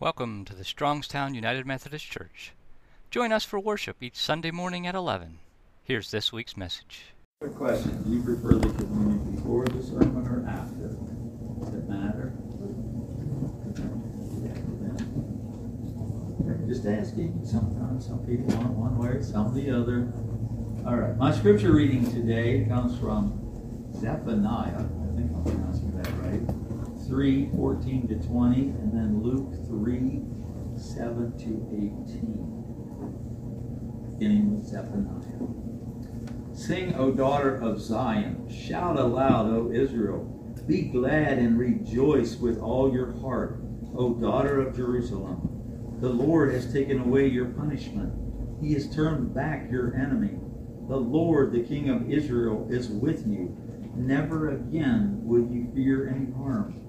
Welcome to the Strongstown United Methodist Church. Join us for worship each Sunday morning at 11. Here's this week's message. Quick question. Do you prefer the communion before the sermon or after? Does it matter? Just asking. Sometimes some people want one way, some the other. All right. My scripture reading today comes from Zephaniah. I think I'm pronouncing that right. 3, 14 to 20, and then Luke 3, 7 to 18. Beginning with Zephaniah. Sing, O daughter of Zion. Shout aloud, O Israel. Be glad and rejoice with all your heart, O daughter of Jerusalem. The Lord has taken away your punishment. He has turned back your enemy. The Lord, the King of Israel, is with you. Never again will you fear any harm.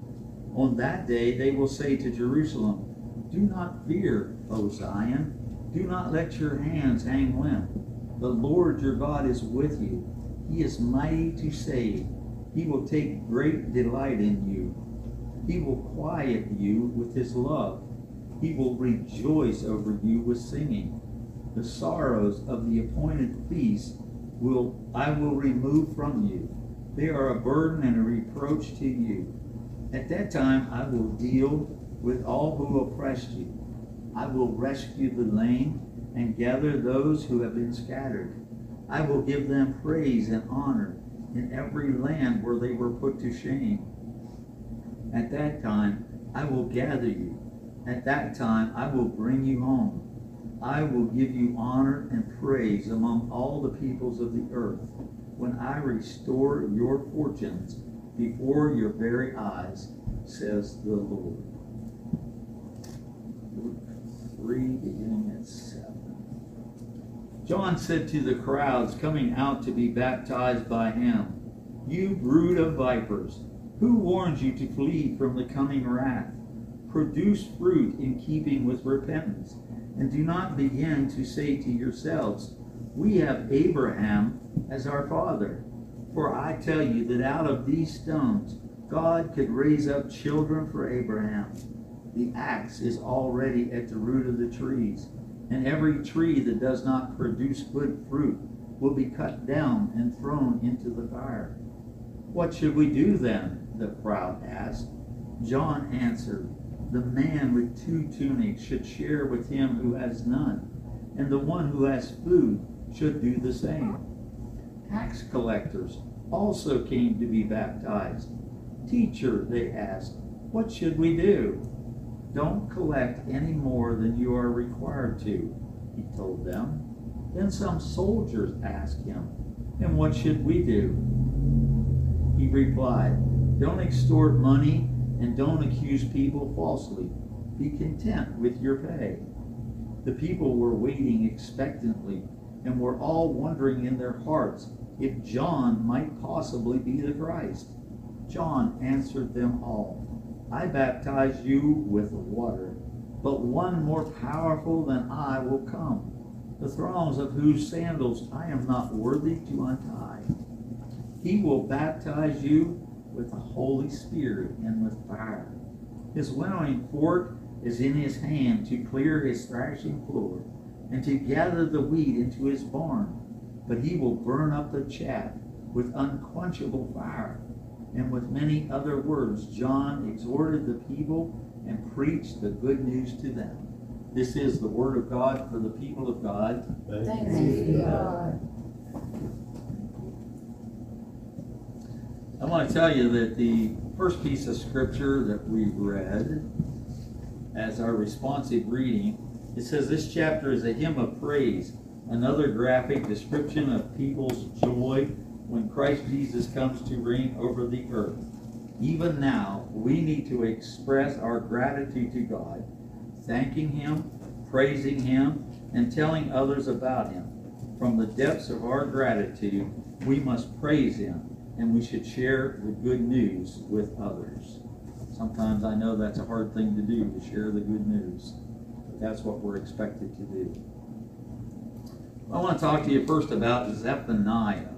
On that day they will say to Jerusalem, Do not fear, O Zion. Do not let your hands hang limp. The Lord your God is with you. He is mighty to save. He will take great delight in you. He will quiet you with his love. He will rejoice over you with singing. The sorrows of the appointed feast will I will remove from you. They are a burden and a reproach to you. At that time I will deal with all who oppressed you. I will rescue the lame and gather those who have been scattered. I will give them praise and honor in every land where they were put to shame. At that time I will gather you. At that time I will bring you home. I will give you honor and praise among all the peoples of the earth when I restore your fortunes before your very eyes, says the Lord. Luke 3, beginning at 7. John said to the crowds coming out to be baptized by him, You brood of vipers, who warned you to flee from the coming wrath? Produce fruit in keeping with repentance, and do not begin to say to yourselves, We have Abraham as our father. For I tell you that out of these stones God could raise up children for Abraham. The axe is already at the root of the trees, and every tree that does not produce good fruit will be cut down and thrown into the fire. What should we do then? The crowd asked. John answered, The man with two tunics should share with him who has none, and the one who has food should do the same. Tax collectors also came to be baptized. Teacher, they asked, what should we do? Don't collect any more than you are required to, he told them. Then some soldiers asked him, And what should we do? He replied, Don't extort money and don't accuse people falsely. Be content with your pay. The people were waiting expectantly and were all wondering in their hearts if John might possibly be the Christ. John answered them all, I baptize you with water, but one more powerful than I will come, the thongs of whose sandals I am not worthy to untie. He will baptize you with the Holy Spirit and with fire. His winnowing fork is in his hand to clear his thrashing floor and to gather the wheat into his barn but he will burn up the chaff with unquenchable fire. And with many other words, John exhorted the people and preached the good news to them. This is the word of God for the people of God. Thanks be to God. I want to tell you that the first piece of scripture that we read as our responsive reading, it says this chapter is a hymn of praise another graphic description of people's joy when Christ Jesus comes to reign over the earth. Even now, we need to express our gratitude to God, thanking Him, praising Him, and telling others about Him. From the depths of our gratitude, we must praise Him, and we should share the good news with others. Sometimes I know that's a hard thing to do, to share the good news, but that's what we're expected to do. I want to talk to you first about Zephaniah.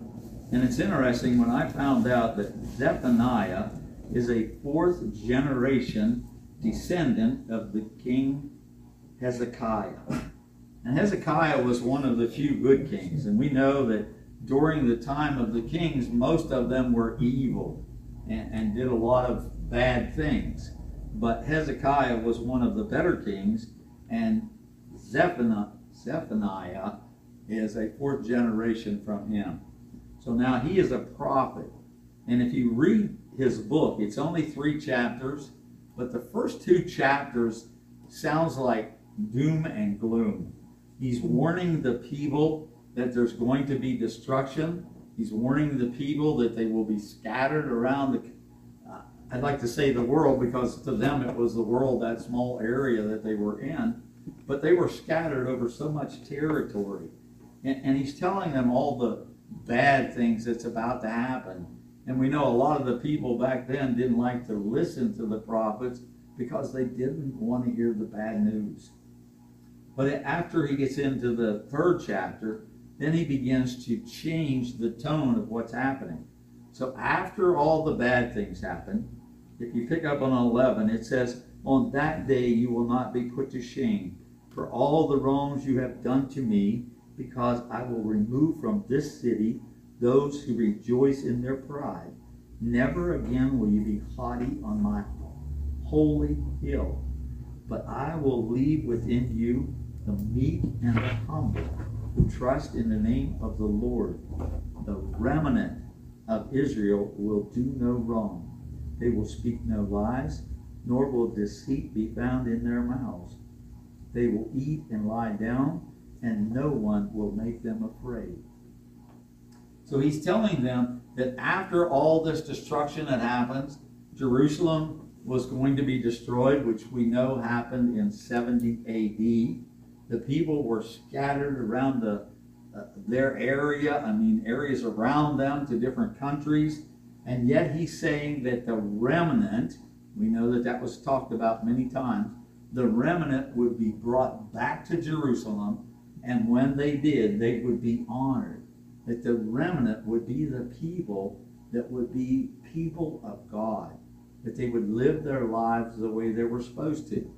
And it's interesting when I found out that Zephaniah is a fourth generation descendant of the king Hezekiah. And Hezekiah was one of the few good kings. And we know that during the time of the kings, most of them were evil and, and did a lot of bad things. But Hezekiah was one of the better kings, and Zephaniah, Zephaniah is a fourth generation from him. So now he is a prophet. And if you read his book, it's only three chapters, but the first two chapters sounds like doom and gloom. He's warning the people that there's going to be destruction. He's warning the people that they will be scattered around the uh, I'd like to say the world because to them it was the world, that small area that they were in. But they were scattered over so much territory. And, and he's telling them all the bad things that's about to happen. And we know a lot of the people back then didn't like to listen to the prophets because they didn't want to hear the bad news. But after he gets into the third chapter, then he begins to change the tone of what's happening. So after all the bad things happen, if you pick up on 11, it says, On that day you will not be put to shame for all the wrongs you have done to me, because I will remove from this city those who rejoice in their pride. Never again will you be haughty on my holy hill, but I will leave within you the meek and the humble who trust in the name of the Lord. The remnant of Israel will do no wrong. They will speak no lies, nor will deceit be found in their mouths. They will eat and lie down, and no one will make them afraid. So he's telling them that after all this destruction that happens, Jerusalem was going to be destroyed, which we know happened in 70 AD. The people were scattered around the, uh, their area, I mean, areas around them to different countries. And yet he's saying that the remnant, we know that that was talked about many times, the remnant would be brought back to Jerusalem. And when they did, they would be honored that the remnant would be the people that would be people of God, that they would live their lives the way they were supposed to.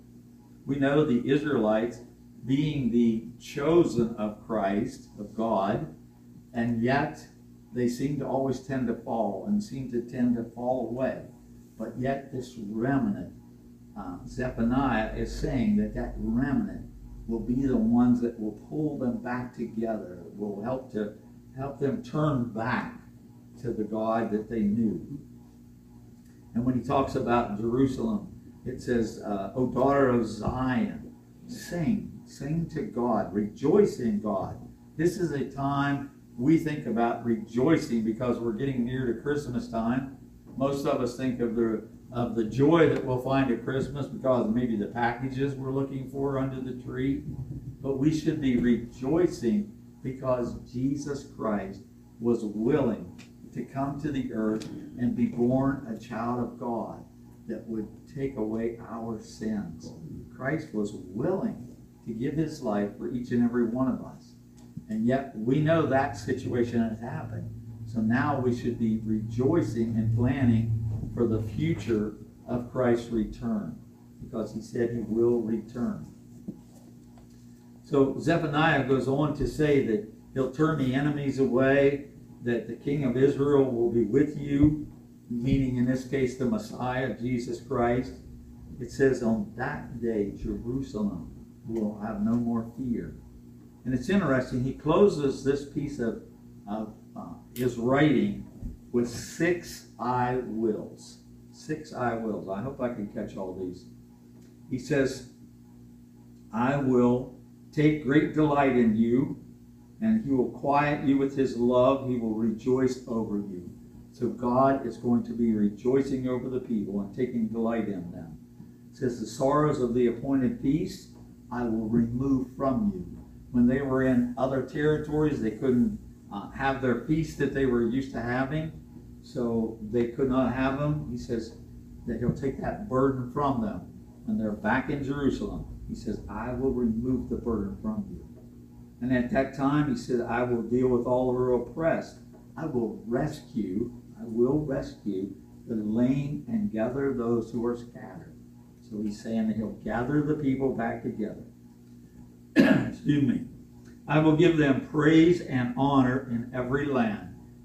We know the Israelites being the chosen of Christ, of God, and yet they seem to always tend to fall and seem to tend to fall away. But yet, this remnant, uh, Zephaniah is saying that that remnant will be the ones that will pull them back together, will help to help them turn back to the God that they knew. And when he talks about Jerusalem, it says, uh, O daughter of Zion, sing, sing to God, rejoice in God. This is a time we think about rejoicing because we're getting near to Christmas time. Most of us think of the of the joy that we'll find at Christmas because maybe the packages we're looking for under the tree. But we should be rejoicing because Jesus Christ was willing to come to the earth and be born a child of God that would take away our sins. Christ was willing to give his life for each and every one of us. And yet we know that situation has happened. So now we should be rejoicing and planning for the future of Christ's return because he said he will return. So Zephaniah goes on to say that he'll turn the enemies away, that the king of Israel will be with you, meaning in this case the Messiah, Jesus Christ. It says, On that day, Jerusalem will have no more fear. And it's interesting, he closes this piece of, of uh, his writing with six I wills. Six I wills. I hope I can catch all these. He says, I will take great delight in you, and he will quiet you with his love. He will rejoice over you. So God is going to be rejoicing over the people and taking delight in them. It says, The sorrows of the appointed feast I will remove from you. When they were in other territories, they couldn't uh, have their feast that they were used to having, so they could not have him. He says that he'll take that burden from them. When they're back in Jerusalem, he says, I will remove the burden from you. And at that time, he said, I will deal with all who are oppressed. I will rescue, I will rescue the lame and gather those who are scattered. So he's saying that he'll gather the people back together. Excuse me. I will give them praise and honor in every land.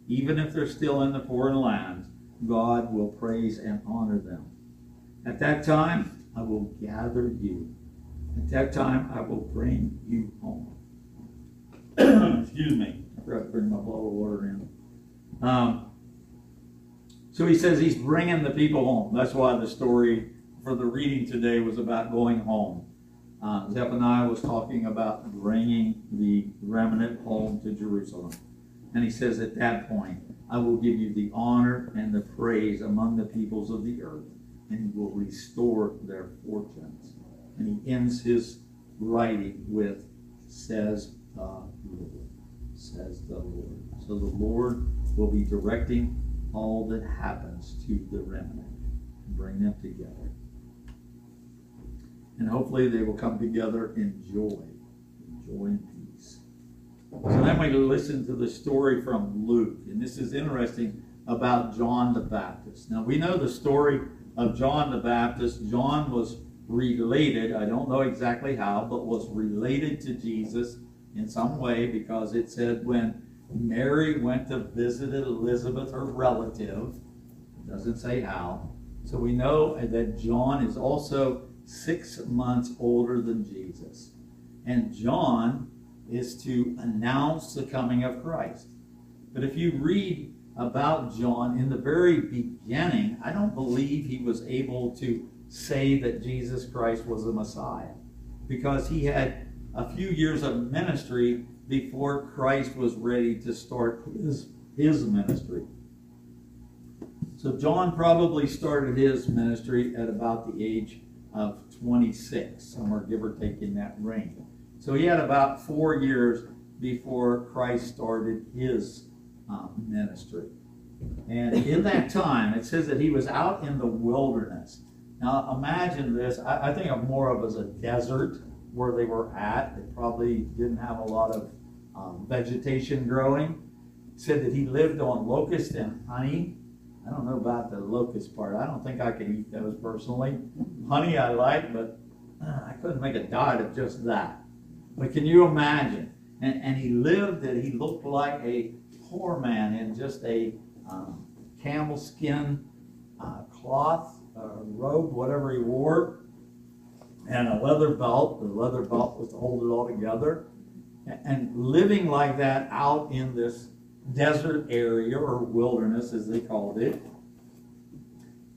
Even if they're still in the foreign lands, God will praise and honor them. At that time, I will gather you. At that time, I will bring you home. Excuse me. I forgot to bring my bottle of water in. Um, so he says he's bringing the people home. That's why the story for the reading today was about going home. Uh, Zephaniah was talking about bringing the remnant home to Jerusalem. And he says at that point, I will give you the honor and the praise among the peoples of the earth, and he will restore their fortunes. And he ends his writing with, says the Lord. Says the Lord. So the Lord will be directing all that happens to the remnant. And bring them together. And hopefully they will come together in joy. Joy and peace. So then we listen to the story from Luke. And this is interesting about John the Baptist. Now we know the story of John the Baptist. John was related, I don't know exactly how, but was related to Jesus in some way because it said when Mary went to visit Elizabeth, her relative, doesn't say how. So we know that John is also six months older than Jesus. And John is to announce the coming of Christ. But if you read about John in the very beginning, I don't believe he was able to say that Jesus Christ was the Messiah because he had a few years of ministry before Christ was ready to start his, his ministry. So John probably started his ministry at about the age of 26, somewhere give or take in that range. So he had about four years before Christ started his um, ministry. And in that time, it says that he was out in the wilderness. Now imagine this. I, I think of more of as a desert where they were at. They probably didn't have a lot of um, vegetation growing. It said that he lived on locust and honey. I don't know about the locust part. I don't think I could eat those personally. Honey I like, but uh, I couldn't make a diet of just that. But can you imagine? And, and he lived that he looked like a poor man in just a um, camel skin uh, cloth uh, robe, whatever he wore, and a leather belt. The leather belt was to hold it all together. And living like that out in this desert area or wilderness, as they called it.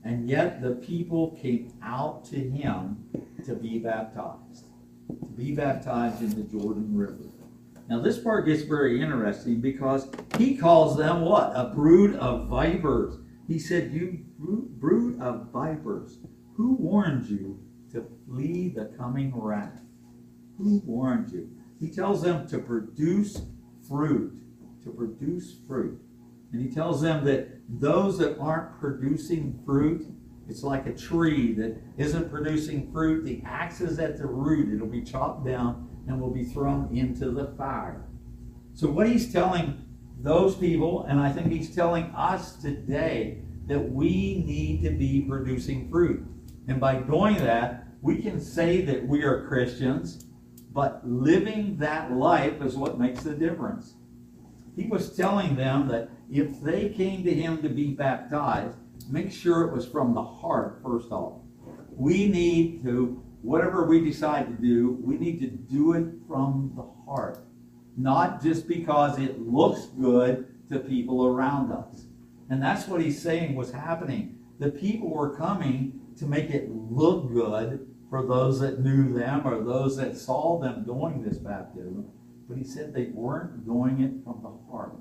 And yet the people came out to him to be baptized, to be baptized in the Jordan River. Now, this part gets very interesting because he calls them what? A brood of vipers. He said, You brood of vipers, who warned you to flee the coming wrath? Who warned you? He tells them to produce fruit, to produce fruit. And he tells them that those that aren't producing fruit, it's like a tree that isn't producing fruit. The axe is at the root, it'll be chopped down and will be thrown into the fire. So, what he's telling those people, and I think he's telling us today, that we need to be producing fruit. And by doing that, we can say that we are Christians, but living that life is what makes the difference. He was telling them that if they came to him to be baptized, make sure it was from the heart, first off. We need to, whatever we decide to do, we need to do it from the heart, not just because it looks good to people around us. And that's what he's saying was happening. The people were coming to make it look good for those that knew them or those that saw them doing this baptism. But he said they weren't doing it from the heart.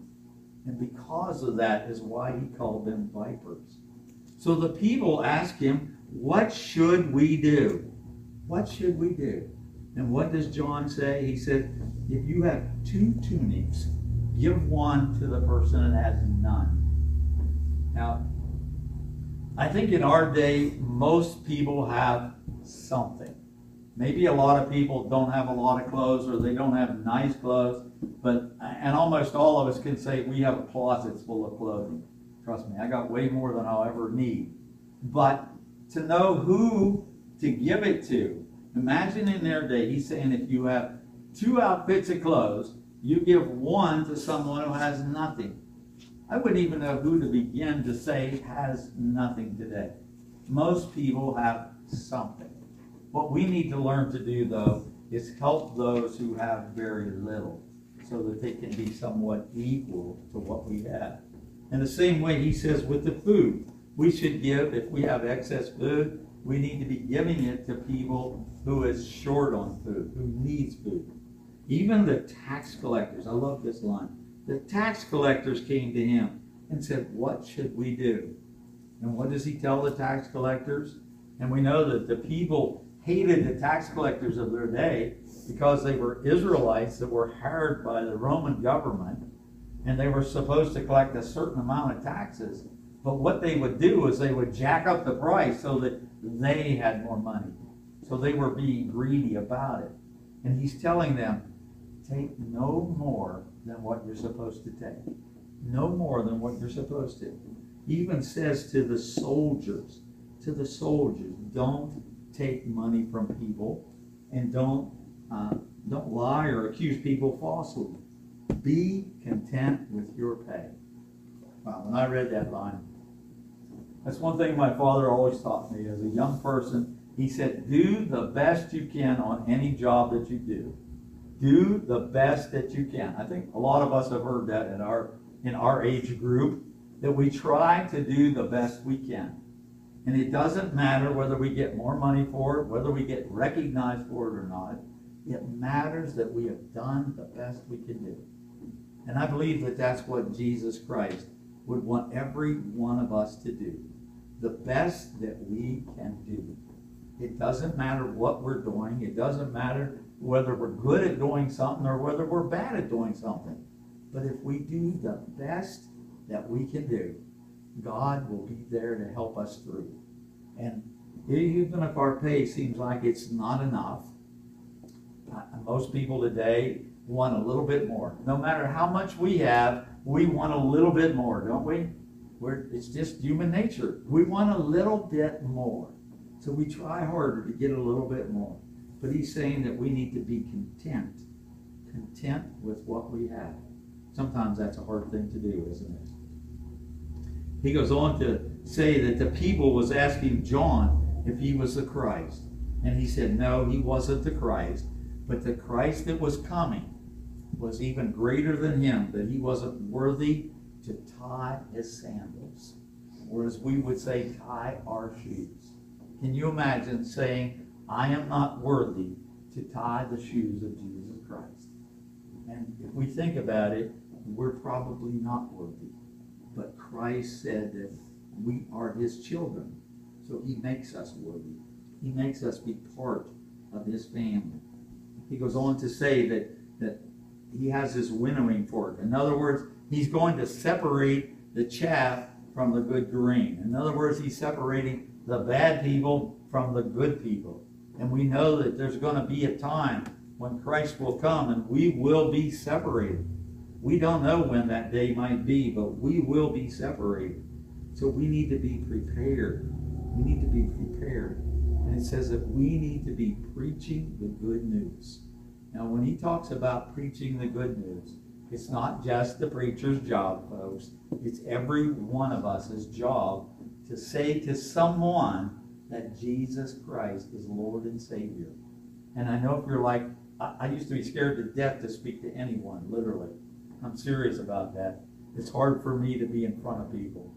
And because of that is why he called them vipers. So the people ask him, What should we do? What should we do? And what does John say? He said, If you have two tunics, give one to the person that has none. Now, I think in our day, most people have something. Maybe a lot of people don't have a lot of clothes or they don't have nice clothes, but and almost all of us can say we have closets full of clothing. Trust me, I got way more than I'll ever need. But to know who to give it to. Imagine in their day, he's saying if you have two outfits of clothes, you give one to someone who has nothing. I wouldn't even know who to begin to say has nothing today. Most people have something. What we need to learn to do, though, is help those who have very little so that they can be somewhat equal to what we have. In the same way, he says with the food, we should give, if we have excess food, we need to be giving it to people who is short on food, who needs food. Even the tax collectors, I love this line. The tax collectors came to him and said, What should we do? And what does he tell the tax collectors? And we know that the people hated the tax collectors of their day because they were Israelites that were hired by the Roman government and they were supposed to collect a certain amount of taxes. But what they would do is they would jack up the price so that they had more money. So they were being greedy about it. And he's telling them, take no more than what you're supposed to take. No more than what you're supposed to. Even says to the soldiers, to the soldiers, don't take money from people and don't uh, don't lie or accuse people falsely. Be content with your pay. Wow, when I read that line, that's one thing my father always taught me as a young person. He said, Do the best you can on any job that you do. Do the best that you can. I think a lot of us have heard that in our in our age group that we try to do the best we can. And it doesn't matter whether we get more money for it, whether we get recognized for it or not. It matters that we have done the best we can do. And I believe that that's what Jesus Christ would want every one of us to do. The best that we can do. It doesn't matter what we're doing. It doesn't matter whether we're good at doing something or whether we're bad at doing something. But if we do the best that we can do, God will be there to help us through. And even if our pay seems like it's not enough, uh, most people today want a little bit more. No matter how much we have, we want a little bit more, don't we? We're, it's just human nature. We want a little bit more. So we try harder to get a little bit more. But he's saying that we need to be content. Content with what we have. Sometimes that's a hard thing to do, isn't it? He goes on to say that the people was asking John if he was the Christ. And he said, no, he wasn't the Christ. But the Christ that was coming was even greater than him, that he wasn't worthy to tie his sandals. Or as we would say, tie our shoes. Can you imagine saying, I am not worthy to tie the shoes of Jesus Christ? And if we think about it, we're probably not worthy. But Christ said that we are his children. So he makes us worthy. He makes us be part of his family. He goes on to say that, that he has his winnowing fork. In other words, he's going to separate the chaff from the good grain. In other words, he's separating the bad people from the good people. And we know that there's going to be a time when Christ will come and we will be separated. We don't know when that day might be, but we will be separated. So we need to be prepared. We need to be prepared. And it says that we need to be preaching the good news. Now, when he talks about preaching the good news, it's not just the preacher's job, folks. It's every one of us's job to say to someone that Jesus Christ is Lord and Savior. And I know if you're like, I, used to be scared to death to speak to anyone, literally. I'm serious about that. It's hard for me to be in front of people.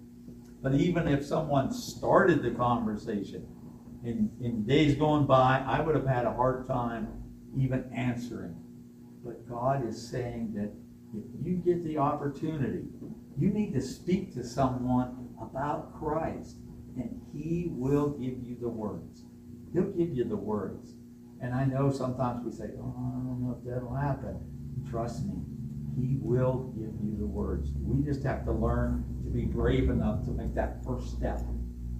But even if someone started the conversation in, in days going by, I would have had a hard time even answering. But God is saying that if you get the opportunity, you need to speak to someone about Christ, and He will give you the words. He'll give you the words. And I know sometimes we say, oh, I don't know if that'll happen. Trust me, he will give you the words. We just have to learn to be brave enough to make that first step,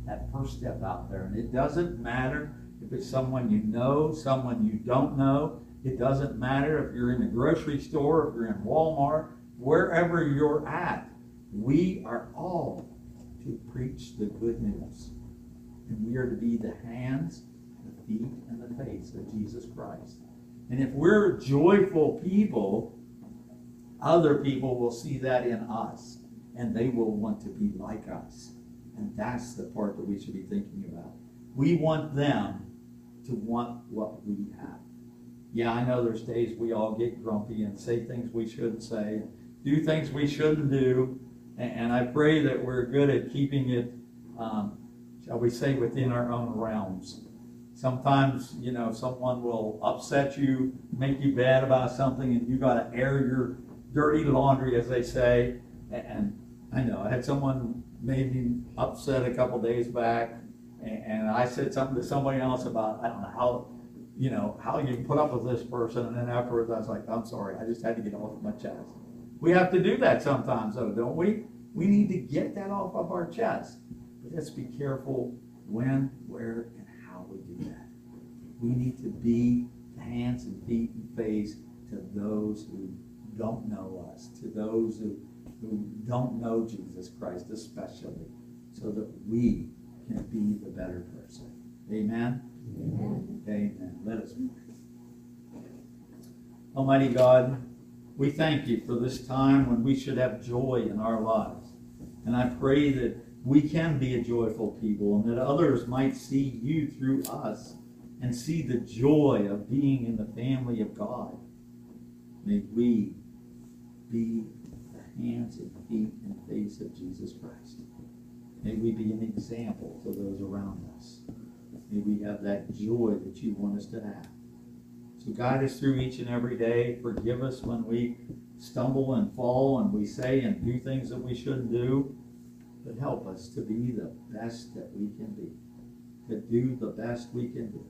that first step out there. And it doesn't matter if it's someone you know, someone you don't know. It doesn't matter if you're in the grocery store, if you're in Walmart, wherever you're at. We are all to preach the good news. And we are to be the hands, the feet and the face of Jesus Christ. And if we're joyful people, other people will see that in us and they will want to be like us. And that's the part that we should be thinking about. We want them to want what we have. Yeah, I know there's days we all get grumpy and say things we shouldn't say, do things we shouldn't do, and, I pray that we're good at keeping it, um, shall we say, within our own realms. Sometimes, you know, someone will upset you, make you bad about something, and you got to air your dirty laundry, as they say. And, and I know I had someone made me upset a couple days back, and, I said something to somebody else about I don't know how, you know, how you can put up with this person, and then afterwards I was like, I'm sorry, I just had to get off my chest. We have to do that sometimes, though, don't we? We need to get that off of our chest. But let's be careful when, where, and how we do that. We need to be hands and feet and face to those who don't know us, to those who, who don't know Jesus Christ, especially, so that we can be the better person. Amen? Amen. Amen. Let us pray. Almighty God, we thank you for this time when we should have joy in our lives. And I pray that we can be a joyful people and that others might see you through us and see the joy of being in the family of God. May we be the hands and feet and face of Jesus Christ. May we be an example to those around us. May we have that joy that you want us to have. So guide us through each and every day. Forgive us when we stumble and fall and we say and do things that we shouldn't do. But help us to be the best that we can be. To do the best we can do.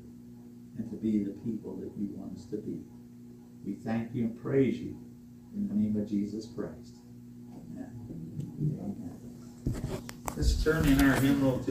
And to be the people that you want us to be. We thank you and praise you in the name of Jesus Christ. Amen. Amen. Let's turn in our hymnal.